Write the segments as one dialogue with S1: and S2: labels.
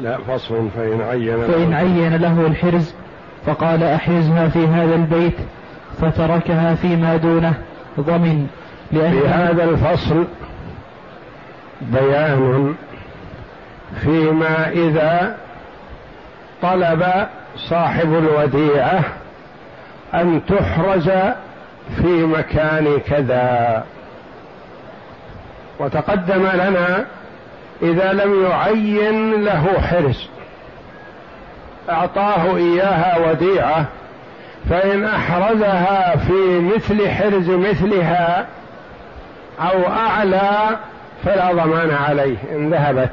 S1: لا فصل فإن عين
S2: فإن عين له الحرز فقال أحرزها في هذا البيت فتركها فيما دونه ضمن
S1: لأن في هذا الفصل بيان فيما إذا طلب صاحب الوديعة أن تحرز في مكان كذا. وتقدم لنا إذا لم يعين له حرز أعطاه إياها وديعة فإن أحرزها في مثل حرز مثلها أو أعلى فلا ضمان عليه إن ذهبت.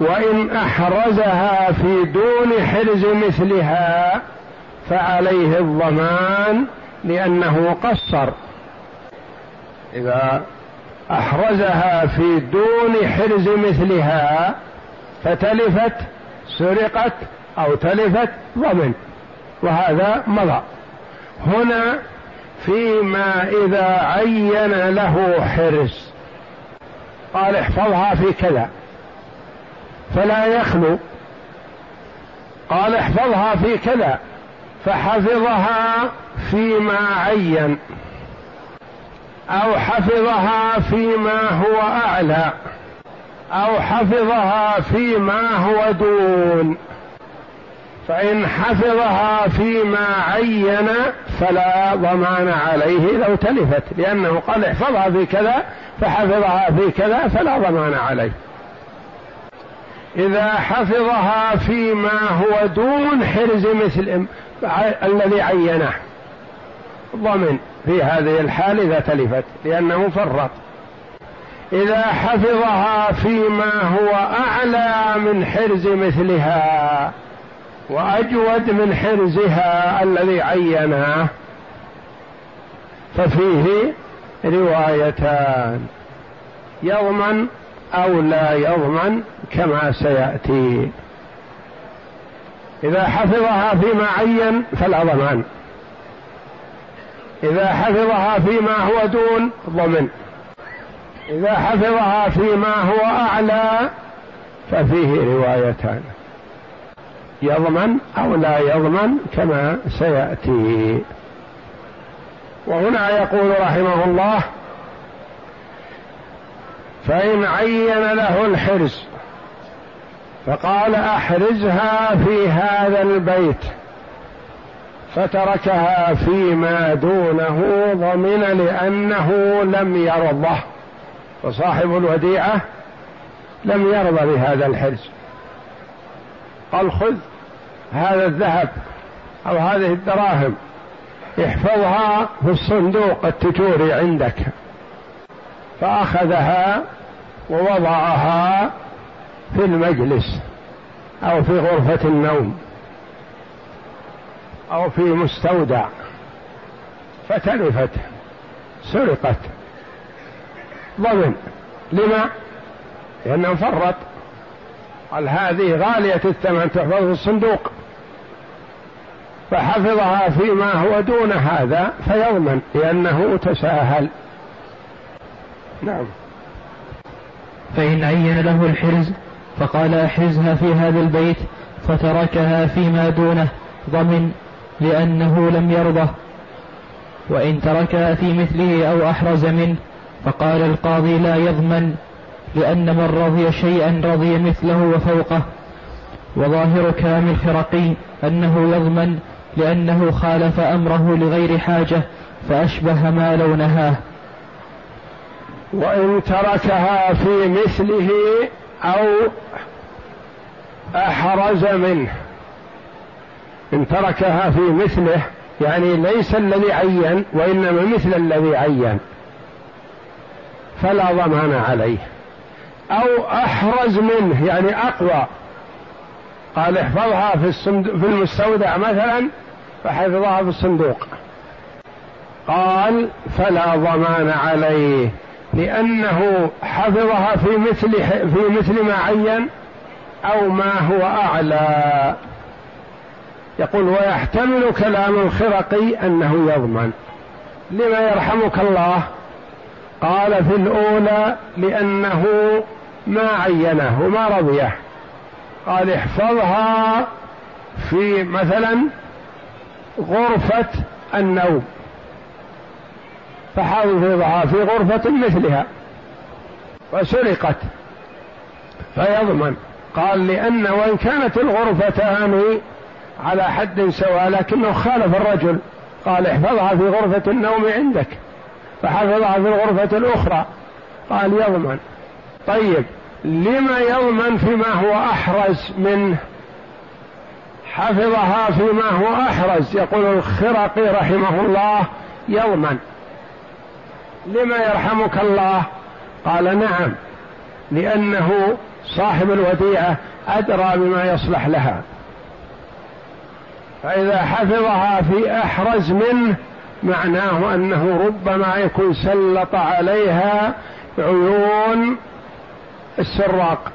S1: وإن أحرزها في دون حرز مثلها فعليه الضمان لأنه قصر. إذا أحرزها في دون حرز مثلها فتلفت سرقت أو تلفت ضمن وهذا مضى. هنا فيما إذا عين له حرز قال احفظها في كذا فلا يخلو. قال احفظها في كذا فحفظها فيما عين. أو حفظها فيما هو أعلى. أو حفظها فيما هو دون. فإن حفظها فيما عين فلا ضمان عليه لو تلفت. لأنه قال احفظها في كذا فحفظها في كذا فلا ضمان عليه. إذا حفظها فيما هو دون حرز مثل الذي عينه. ضمن في هذه الحال إذا تلفت لأنه فرط. إذا حفظها فيما هو أعلى من حرز مثلها وأجود من حرزها الذي عيناه ففيه روايتان يضمن أو لا يضمن كما سيأتي. إذا حفظها فيما عين فلا ضمان. إذا حفظها فيما هو دون ضمن. إذا حفظها فيما هو أعلى ففيه روايتان. يضمن أو لا يضمن كما سيأتي. وهنا يقول رحمه الله فإن عين له الحرز فقال أحرزها في هذا البيت. فتركها فيما دونه ضمن لأنه لم يرضه وصاحب الوديعة لم يرضى بهذا الحرز قال خذ هذا الذهب أو هذه الدراهم احفظها في الصندوق التجوري عندك. فأخذها ووضعها في المجلس أو في غرفة النوم. أو في مستودع فتلفت سرقت. ضمن لما؟ لأنه فرط قال هذه غالية الثمن تحفظ في الصندوق. فحفظها فيما هو دون هذا فيضمن لأنه تساهل. نعم.
S2: فإن عين له الحرز فقال احرزها في هذا البيت فتركها فيما دونه. ضمن لأنه لم يرضه. وإن تركها في مثله أو أحرز منه فقال القاضي لا يضمن لأن من رضي شيئا رضي مثله وفوقه. وظاهر كلام الخرقي أنه يضمن لأنه خالف أمره لغير حاجة فأشبه ما لو نهاه.
S1: وإن تركها في مثله أو أحرز منه. إن تركها في مثله يعني ليس الذي عين وإنما مثل الذي عين. فلا ضمان عليه. أو أحرز منه يعني أقوى. قال احفظها في, في المستودع مثلا فحفظها في الصندوق. قال فلا ضمان عليه لأنه حفظها في مثل في مثل ما عين أو ما هو أعلى. يقول ويحتمل كلام الخرقي أنه يضمن. لما يرحمك الله؟ قال في الأولى لأنه ما عينه وما رضيه. قال احفظها في مثلا غرفة النوم. فحفظها في غرفة مثلها. وسرقت. فيضمن. قال لأن وإن كانت الغرفتان على حد سواء لكنه خالف الرجل. قال احفظها في غرفة النوم عندك. فحفظها في الغرفة الأخرى. قال يضمن. طيب لما يضمن فيما هو أحرز منه؟ حفظها فيما هو أحرز يقول الخرقي رحمه الله. يضمن. لما يرحمك الله؟ قال نعم لأنه صاحب الوديعة أدرى بما يصلح لها. فإذا حفظها في أحرز منه معناه أنه ربما يكون سلط عليها عيون السراق.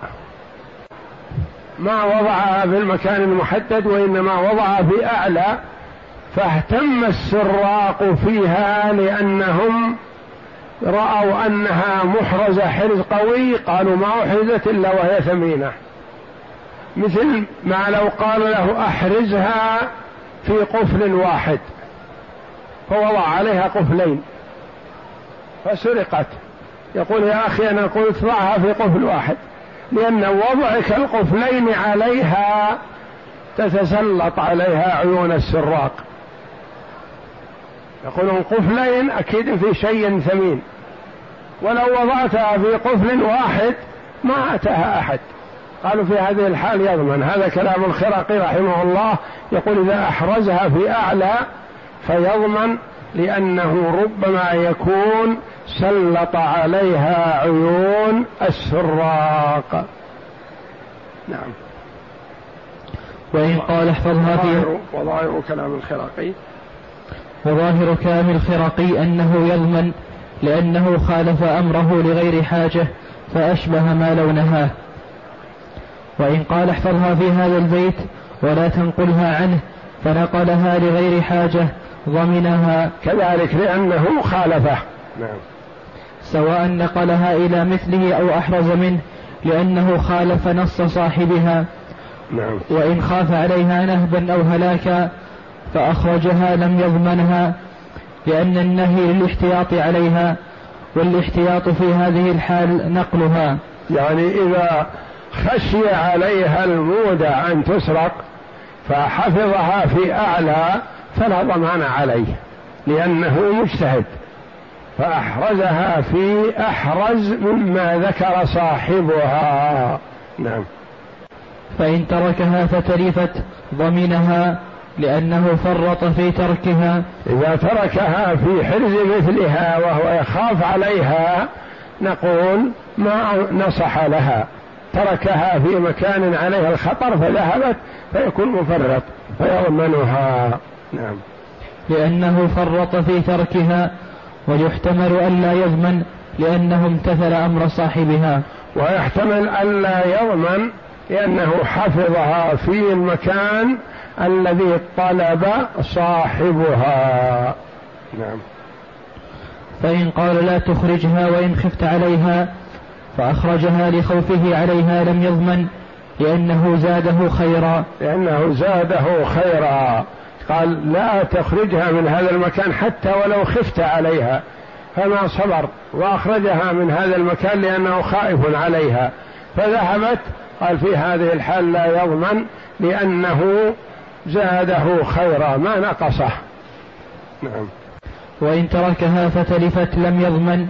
S1: ما وضعها في المكان المحدد وإنما وضعها في أعلى فاهتم السراق فيها لأنهم رأوا أنها محرزة حرز قوي قالوا ما أحرزت إلا وهي ثمينة. مثل ما لو قال له أحرزها في قفل واحد فوضع عليها قفلين فسرقت. يقول يا أخي أنا قلت ضعها في قفل واحد لأن وضعك القفلين عليها تتسلط عليها عيون السراق. يقول القفلين أكيد في شيء ثمين ولو وضعتها في قفل واحد ما أتاها أحد. قالوا في هذه الحال يضمن. هذا كلام الخرقي رحمه الله. يقول إذا أحرزها في أعلى فيضمن لأنه ربما يكون سلط عليها عيون السراق. نعم.
S2: وإن قال احفظها في
S1: وظاهر كلام الخرقي.
S2: وظاهر كلام الخرقي أنه يضمن لأنه خالف أمره لغير حاجة فأشبه ما لو نهاه وإن قال احفظها في هذا البيت ولا تنقلها عنه فنقلها لغير حاجة ضمنها
S1: كذلك لأنه خالفه. نعم.
S2: سواء نقلها إلى مثله أو أحرز منه لأنه خالف نص صاحبها.
S1: نعم.
S2: وإن خاف عليها نهبا أو هلاكا فأخرجها لم يضمنها لأن النهي للاحتياط عليها والاحتياط في هذه الحال نقلها.
S1: يعني إذا خشي عليها المودع أن تسرق فحفظها في أعلى فلا ضمان عليه لأنه مجتهد. فأحرزها في أحرز مما ذكر صاحبها. نعم.
S2: فإن تركها فتلفت ضمنها لأنه فرط في تركها.
S1: إذا تركها في حرز مثلها وهو يخاف عليها نقول ما نصح لها. تركها في مكان عليها الخطر فذهبت فيكون مفرط فيضمنها. نعم.
S2: لأنه فرط في تركها ويحتمل ألا يضمن لأنه امتثل أمر صاحبها.
S1: ويحتمل ألا يضمن لأنه حفظها في المكان الذي طلب صاحبها. نعم.
S2: فإن قال لا تخرجها وإن خفت عليها فأخرجها لخوفه عليها لم يضمن لأنه زاده خيرا.
S1: لأنه زاده خيرا. قال لا تخرجها من هذا المكان حتى ولو خفت عليها. فما صبر وأخرجها من هذا المكان لأنه خائف عليها. فذهبت قال في هذه الحال لا يضمن لأنه زاده خيرا. ما نقصه. نعم.
S2: وإن تركها فتلفت لم يضمن.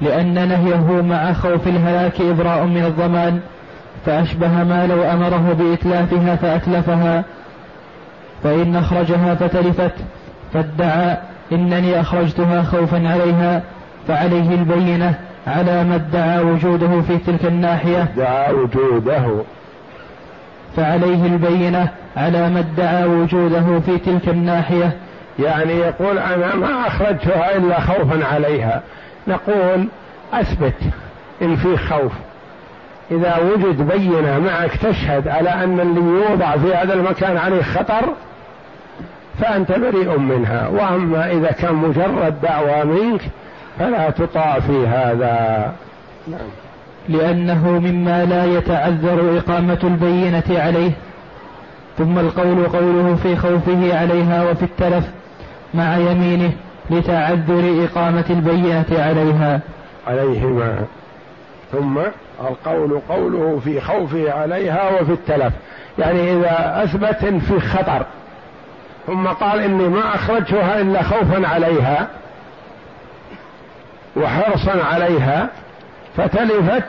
S2: لأن نهيه مع خوف الهلاك إبراء من الضمان فأشبه ما لو أمره بإتلافها فأتلفها. فإن أخرجها فتلفت فادعى إنني أخرجتها خوفا عليها فعليه البينة على ما ادعى وجوده في تلك الناحية.
S1: ادعى وجوده.
S2: فعليه البينة على ما ادعى وجوده في تلك الناحية.
S1: يعني يقول أنا ما أخرجتها إلا خوفا عليها. نقول أثبت إن في خوف. إذا وجد بينة معك تشهد على أن اللي يوضع في هذا المكان عليه خطر فأنت بريء منها. وأما إذا كان مجرد دعوى منك فلا تطاع في هذا.
S2: نعم. لأنه مما لا يتعذر إقامة البينة عليه. ثم القول قوله في خوفه عليها وفي التلف مع يمينه. لتعذر إقامة البينة عليها.
S1: عليهما. ثم القول قوله في خوفه عليها وفي التلف. يعني إذا أثبت في خطر. ثم قال إني ما أخرجتها إلا خوفا عليها وحرصا عليها فتلفت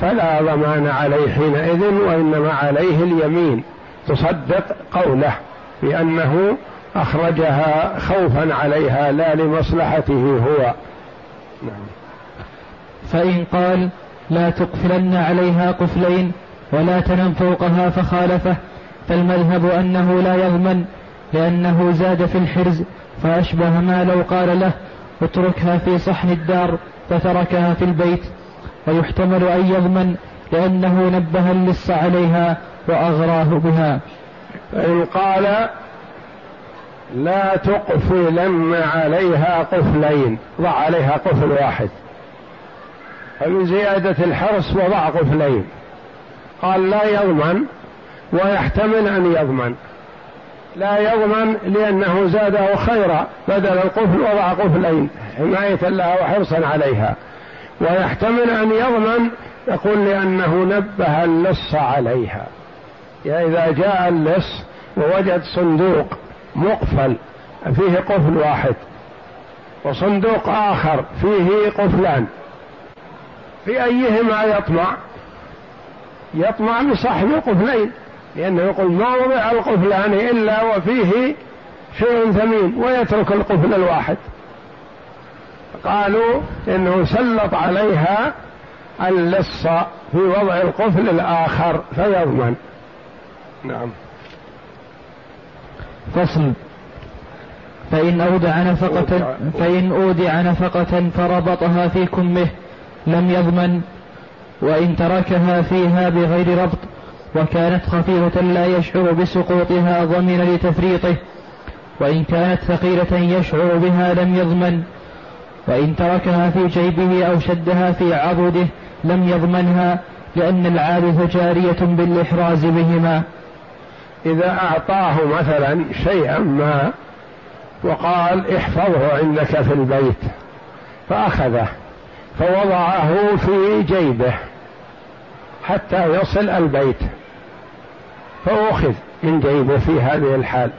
S1: فلا ضمان عليه حينئذ وإنما عليه اليمين. تصدق قوله بأنه أخرجها خوفا عليها لا لمصلحته هو. نعم.
S2: فإن قال لا تقفلن عليها قفلين ولا تنم فوقها فخالفه فالمذهب أنه لا يضمن لأنه زاد في الحرز فأشبه ما لو قال له اتركها في صحن الدار فتركها في البيت. ويحتمل أن يضمن لأنه نبه اللص عليها وأغراه بها.
S1: فإن قال لا تقفلن عليها قفلين ضع عليها قفل واحد. فمن زيادة الحرص وضع قفلين. قال لا يضمن ويحتمل أن يضمن. لا يضمن لأنه زاده خيرا بدل القفل وضع قفلين حماية لها وحرصا عليها. ويحتمل أن يضمن يقول لأنه نبه اللص عليها. يعني إذا جاء اللص ووجد صندوق مقفل فيه قفل واحد. وصندوق آخر فيه قفلان. في أيهما يطمع؟ يطمع بصاحب القفلين لأنه يقول ما وضع القفلان إلا وفيه شيء ثمين ويترك القفل الواحد. قالوا إنه سلط عليها اللص في وضع القفل الآخر فيضمن. نعم.
S2: فصل فإن أودع نفقة فإن أودع نفقة فربطها في كمه لم يضمن وإن تركها فيها بغير ربط وكانت خفيفة لا يشعر بسقوطها ضمن لتفريطه وإن كانت ثقيلة يشعر بها لم يضمن وإن تركها في جيبه أو شدها في عضده لم يضمنها لأن العادة جارية بالإحراز بهما.
S1: إذا أعطاه مثلا شيئا ما وقال احفظه عندك في البيت فأخذه فوضعه في جيبه حتى يصل البيت فأخذ من جيبه في هذه الحال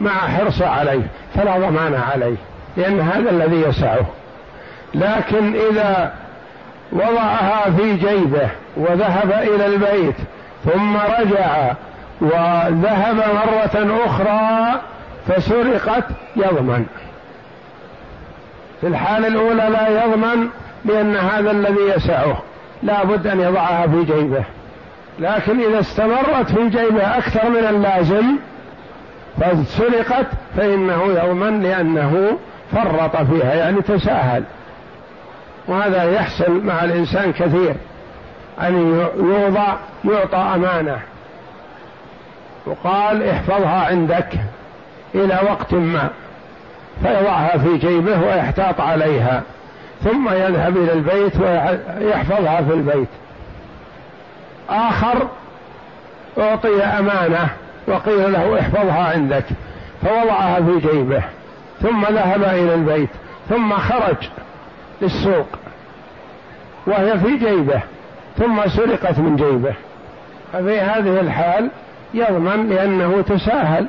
S1: مع حرصه عليه فلا ضمان عليه لأن هذا الذي يسعه. لكن إذا وضعها في جيبه وذهب إلى البيت ثم رجع وذهب مرة أخرى فسرقت يضمن. في الحال الأولى لا يضمن لأن هذا الذي يسعه. لا بد أن يضعها في جيبه. لكن إذا استمرت في جيبه أكثر من اللازم فسرقت فإنه يضمن لأنه فرط فيها يعني تساهل. وهذا يحصل مع الإنسان كثير. أن يوضع يعطى أمانة. وقال احفظها عندك إلى وقت ما فيضعها في جيبه ويحتاط عليها ثم يذهب إلى البيت ويحفظها في البيت. آخر أعطي أمانة وقيل له احفظها عندك فوضعها في جيبه ثم ذهب إلى البيت ثم خرج للسوق وهي في جيبه ثم سرقت من جيبه. ففي هذه الحال يضمن لأنه تساهل.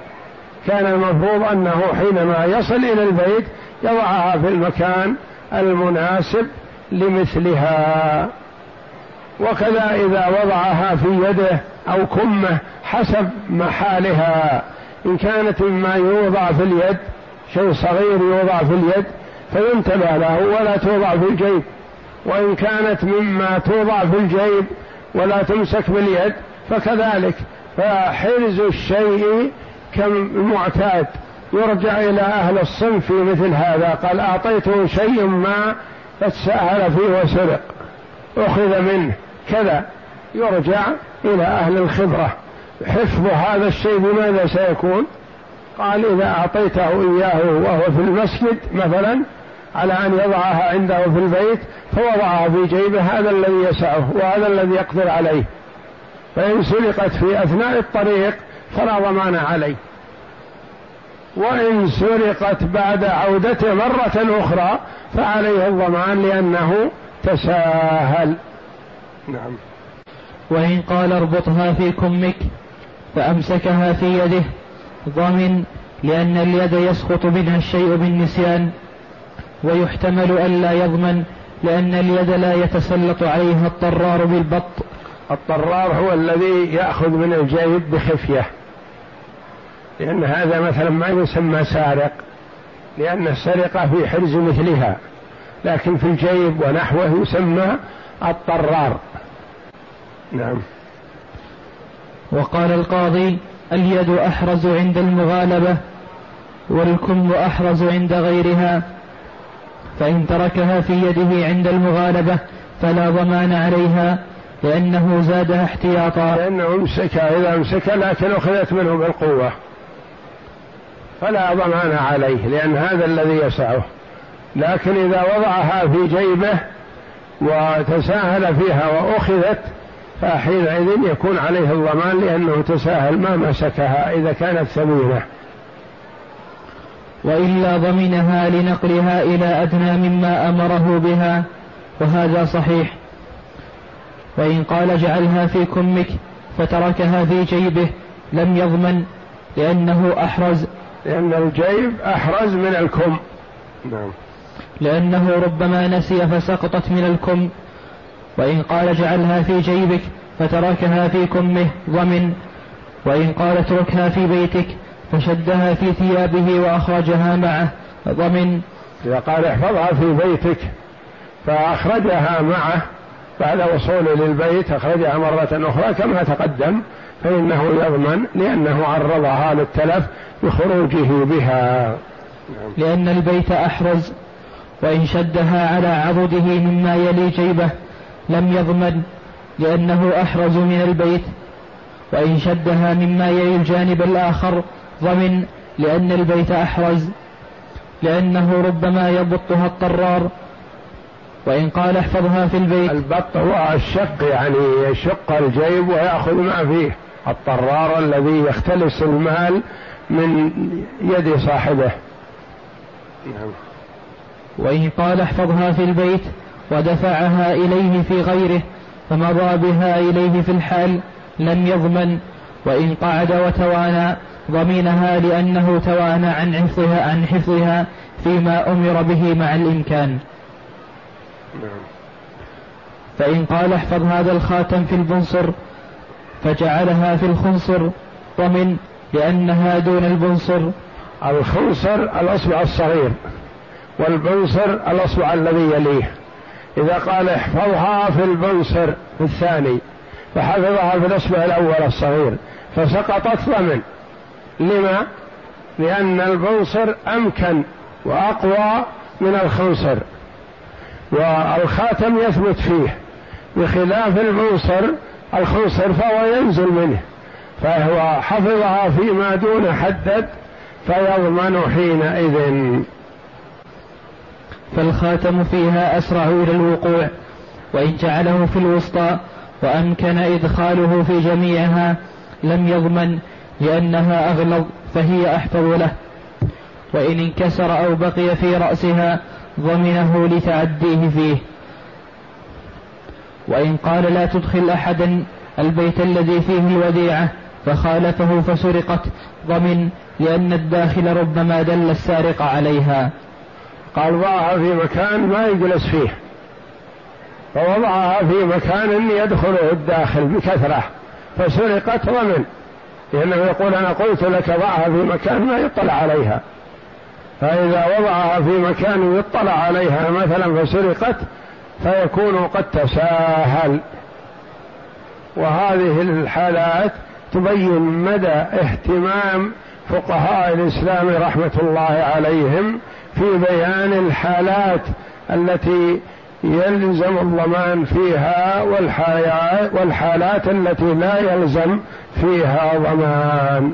S1: كان المفروض أنه حينما يصل إلى البيت يضعها في المكان المناسب لمثلها. وكذا إذا وضعها في يده أو كمه حسب محالها. إن كانت مما يوضع في اليد شيء صغير يوضع في اليد فينتبه له ولا توضع في الجيب. وإن كانت مما توضع في الجيب ولا تمسك باليد فكذلك. فحرز الشيء كالمعتاد يرجع إلى أهل الصنف في مثل هذا. قال أعطيته شيء ما فتساهل فيه وسرق أخذ منه. كذا. يرجع إلى أهل الخبرة. حفظ هذا الشيء بماذا سيكون؟ قال إذا أعطيته إياه وهو في المسجد مثلا على أن يضعها عنده في البيت فوضعها في جيبه. هذا الذي يسعه وهذا الذي يقدر عليه. فإن سرقت في أثناء الطريق فلا ضمان عليه. وإن سرقت بعد عودته مرة أخرى فعليه الضمان لأنه تساهل. نعم.
S2: وإن قال اربطها في كمك فأمسكها في يده ضمن لأن اليد يسقط منها الشيء بالنسيان. ويحتمل ألا يضمن لأن اليد لا يتسلط عليها الطرار بالبط.
S1: الطرار هو الذي يأخذ من الجيب بخفية. لأن هذا مثلا ما يسمى سارق لأن السرقة في حرز مثلها. لكن في الجيب ونحوه يسمى الطرار. نعم.
S2: وقال القاضي اليد أحرز عند المغالبة والكم أحرز عند غيرها. فإن تركها في يده عند المغالبة فلا ضمان عليها. لأنه زادها احتياطا.
S1: لأنه امسكها إذا امسكها لكن أخذت منه بالقوة. فلا ضمان عليه لأن هذا الذي يسعه. لكن إذا وضعها في جيبه وتساهل فيها وأخذت فحينئذ يكون عليه الضمان لأنه تساهل ما مسكها إذا كانت ثمينة.
S2: وإلا ضمنها لنقلها إلى أدنى مما أمره بها وهذا صحيح. وإن قال جعلها في كمك فتركها في جيبه لم يضمن لأنه أحرز
S1: لأن الجيب أحرز من الكم.
S2: نعم. لأنه ربما نسي فسقطت من الكم. وإن قال اجعلها في جيبك فتركها في كمه ضمن وإن قال اتركها في بيتك فشدها في ثيابه وأخرجها معه ضمن
S1: إذا قال احفظها في بيتك فأخرجها معه بعد وصوله للبيت أخرجها مرة أخرى كما تقدم فإنه يضمن لأنه عرضها للتلف بخروجه بها.
S2: لأن البيت أحرز وإن شدها على عضده مما يلي جيبه لم يضمن لأنه أحرز من البيت. وإن شدها مما يلي الجانب الآخر ضمن لأن البيت أحرز لأنه ربما يبطها الطرار وإن قال احفظها في البيت.
S1: البط هو الشق يعني يشق الجيب ويأخذ ما فيه. الطرار الذي يختلس المال من يد صاحبه.
S2: نعم. وإن قال احفظها في البيت ودفعها إليه في غيره فمضى بها إليه في الحال لم يضمن. وإن قعد وتوانى ضمينها لأنه توانى عن حفظها عن حفظها فيما أمر به مع الإمكان. فإن قال احفظ هذا الخاتم في البنصر فجعلها في الخنصر ضمن لأنها دون البنصر.
S1: الخنصر الأصبع الصغير والبنصر الأصبع الذي يليه. إذا قال احفظها في البنصر الثاني فحفظها في الأصبع الأول الصغير فسقطت ضمن لما؟ لأن البنصر أمكن وأقوى من الخنصر. والخاتم يثبت فيه بخلاف البنصر الخنصر فهو ينزل منه فهو حفظها فيما دون حدد فيضمن حينئذ.
S2: فالخاتم فيها أسرع إلى الوقوع وإن جعله في الوسطى وأمكن إدخاله في جميعها لم يضمن لأنها أغلظ فهي أحفظ له. وإن انكسر أو بقي في رأسها ضمنه لتعديه فيه. وإن قال لا تدخل أحدا البيت الذي فيه الوديعة فخالفه فسرقت ضمن لأن الداخل ربما دل السارق عليها.
S1: قال ضعها في مكان ما يجلس فيه. فوضعها في مكان يدخله الداخل بكثرة فسرقت ضمن لأنه يقول أنا قلت لك ضعها في مكان ما يطلع عليها. فإذا وضعها في مكان يطلع عليها مثلا فسرقت فيكون قد تساهل. وهذه الحالات تبين مدى اهتمام فقهاء الإسلام رحمة الله عليهم في بيان الحالات التي يلزم الضمان فيها والحالات التي لا يلزم فيها ضمان.